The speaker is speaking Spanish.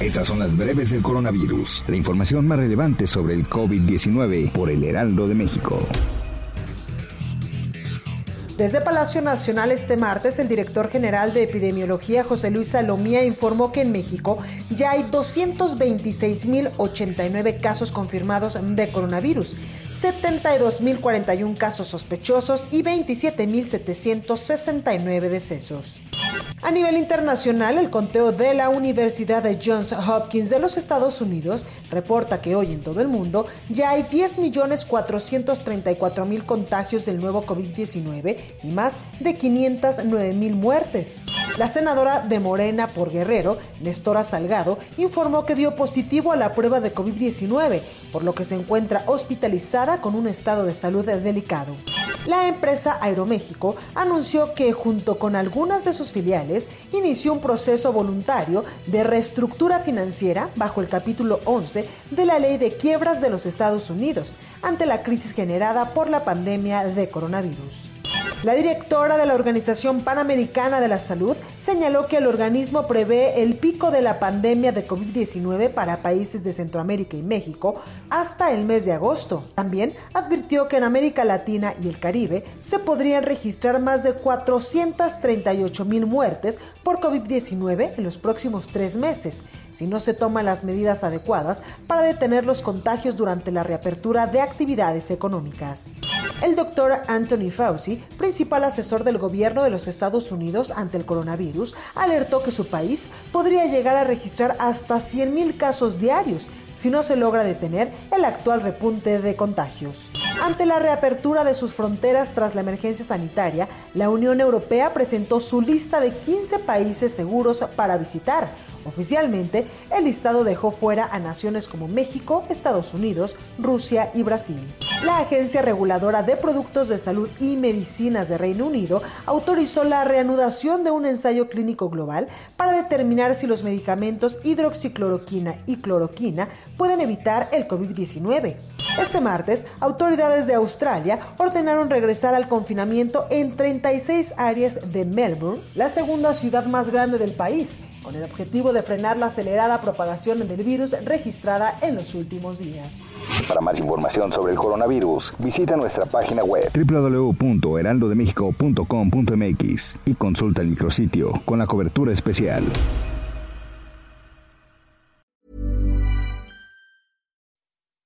Estas son las breves del coronavirus, la información más relevante sobre el COVID-19 por el Heraldo de México. Desde Palacio Nacional este martes, el director general de epidemiología José Luis Salomía informó que en México ya hay 226.089 casos confirmados de coronavirus, 72.041 casos sospechosos y 27.769 decesos. A nivel internacional, el conteo de la Universidad de Johns Hopkins de los Estados Unidos reporta que hoy en todo el mundo ya hay 10.434.000 contagios del nuevo COVID-19 y más de 509.000 muertes. La senadora de Morena por Guerrero, Nestora Salgado, informó que dio positivo a la prueba de COVID-19, por lo que se encuentra hospitalizada con un estado de salud delicado. La empresa Aeroméxico anunció que junto con algunas de sus filiales inició un proceso voluntario de reestructura financiera bajo el capítulo 11 de la Ley de Quiebras de los Estados Unidos ante la crisis generada por la pandemia de coronavirus. La directora de la Organización Panamericana de la Salud señaló que el organismo prevé el pico de la pandemia de COVID-19 para países de Centroamérica y México hasta el mes de agosto. También advirtió que en América Latina y el Caribe se podrían registrar más de 438 mil muertes por COVID-19 en los próximos tres meses, si no se toman las medidas adecuadas para detener los contagios durante la reapertura de actividades económicas. El doctor Anthony Fauci, principal asesor del gobierno de los Estados Unidos ante el coronavirus, alertó que su país podría llegar a registrar hasta 100.000 casos diarios si no se logra detener el actual repunte de contagios. Ante la reapertura de sus fronteras tras la emergencia sanitaria, la Unión Europea presentó su lista de 15 países seguros para visitar. Oficialmente, el listado dejó fuera a naciones como México, Estados Unidos, Rusia y Brasil. La Agencia Reguladora de Productos de Salud y Medicinas de Reino Unido autorizó la reanudación de un ensayo clínico global para determinar si los medicamentos hidroxicloroquina y cloroquina pueden evitar el COVID-19. Este martes, autoridades de Australia ordenaron regresar al confinamiento en 36 áreas de Melbourne, la segunda ciudad más grande del país, con el objetivo de frenar la acelerada propagación del virus registrada en los últimos días. Para más información sobre el coronavirus, visita nuestra página web www.heraldodemexico.com.mx y consulta el micrositio con la cobertura especial.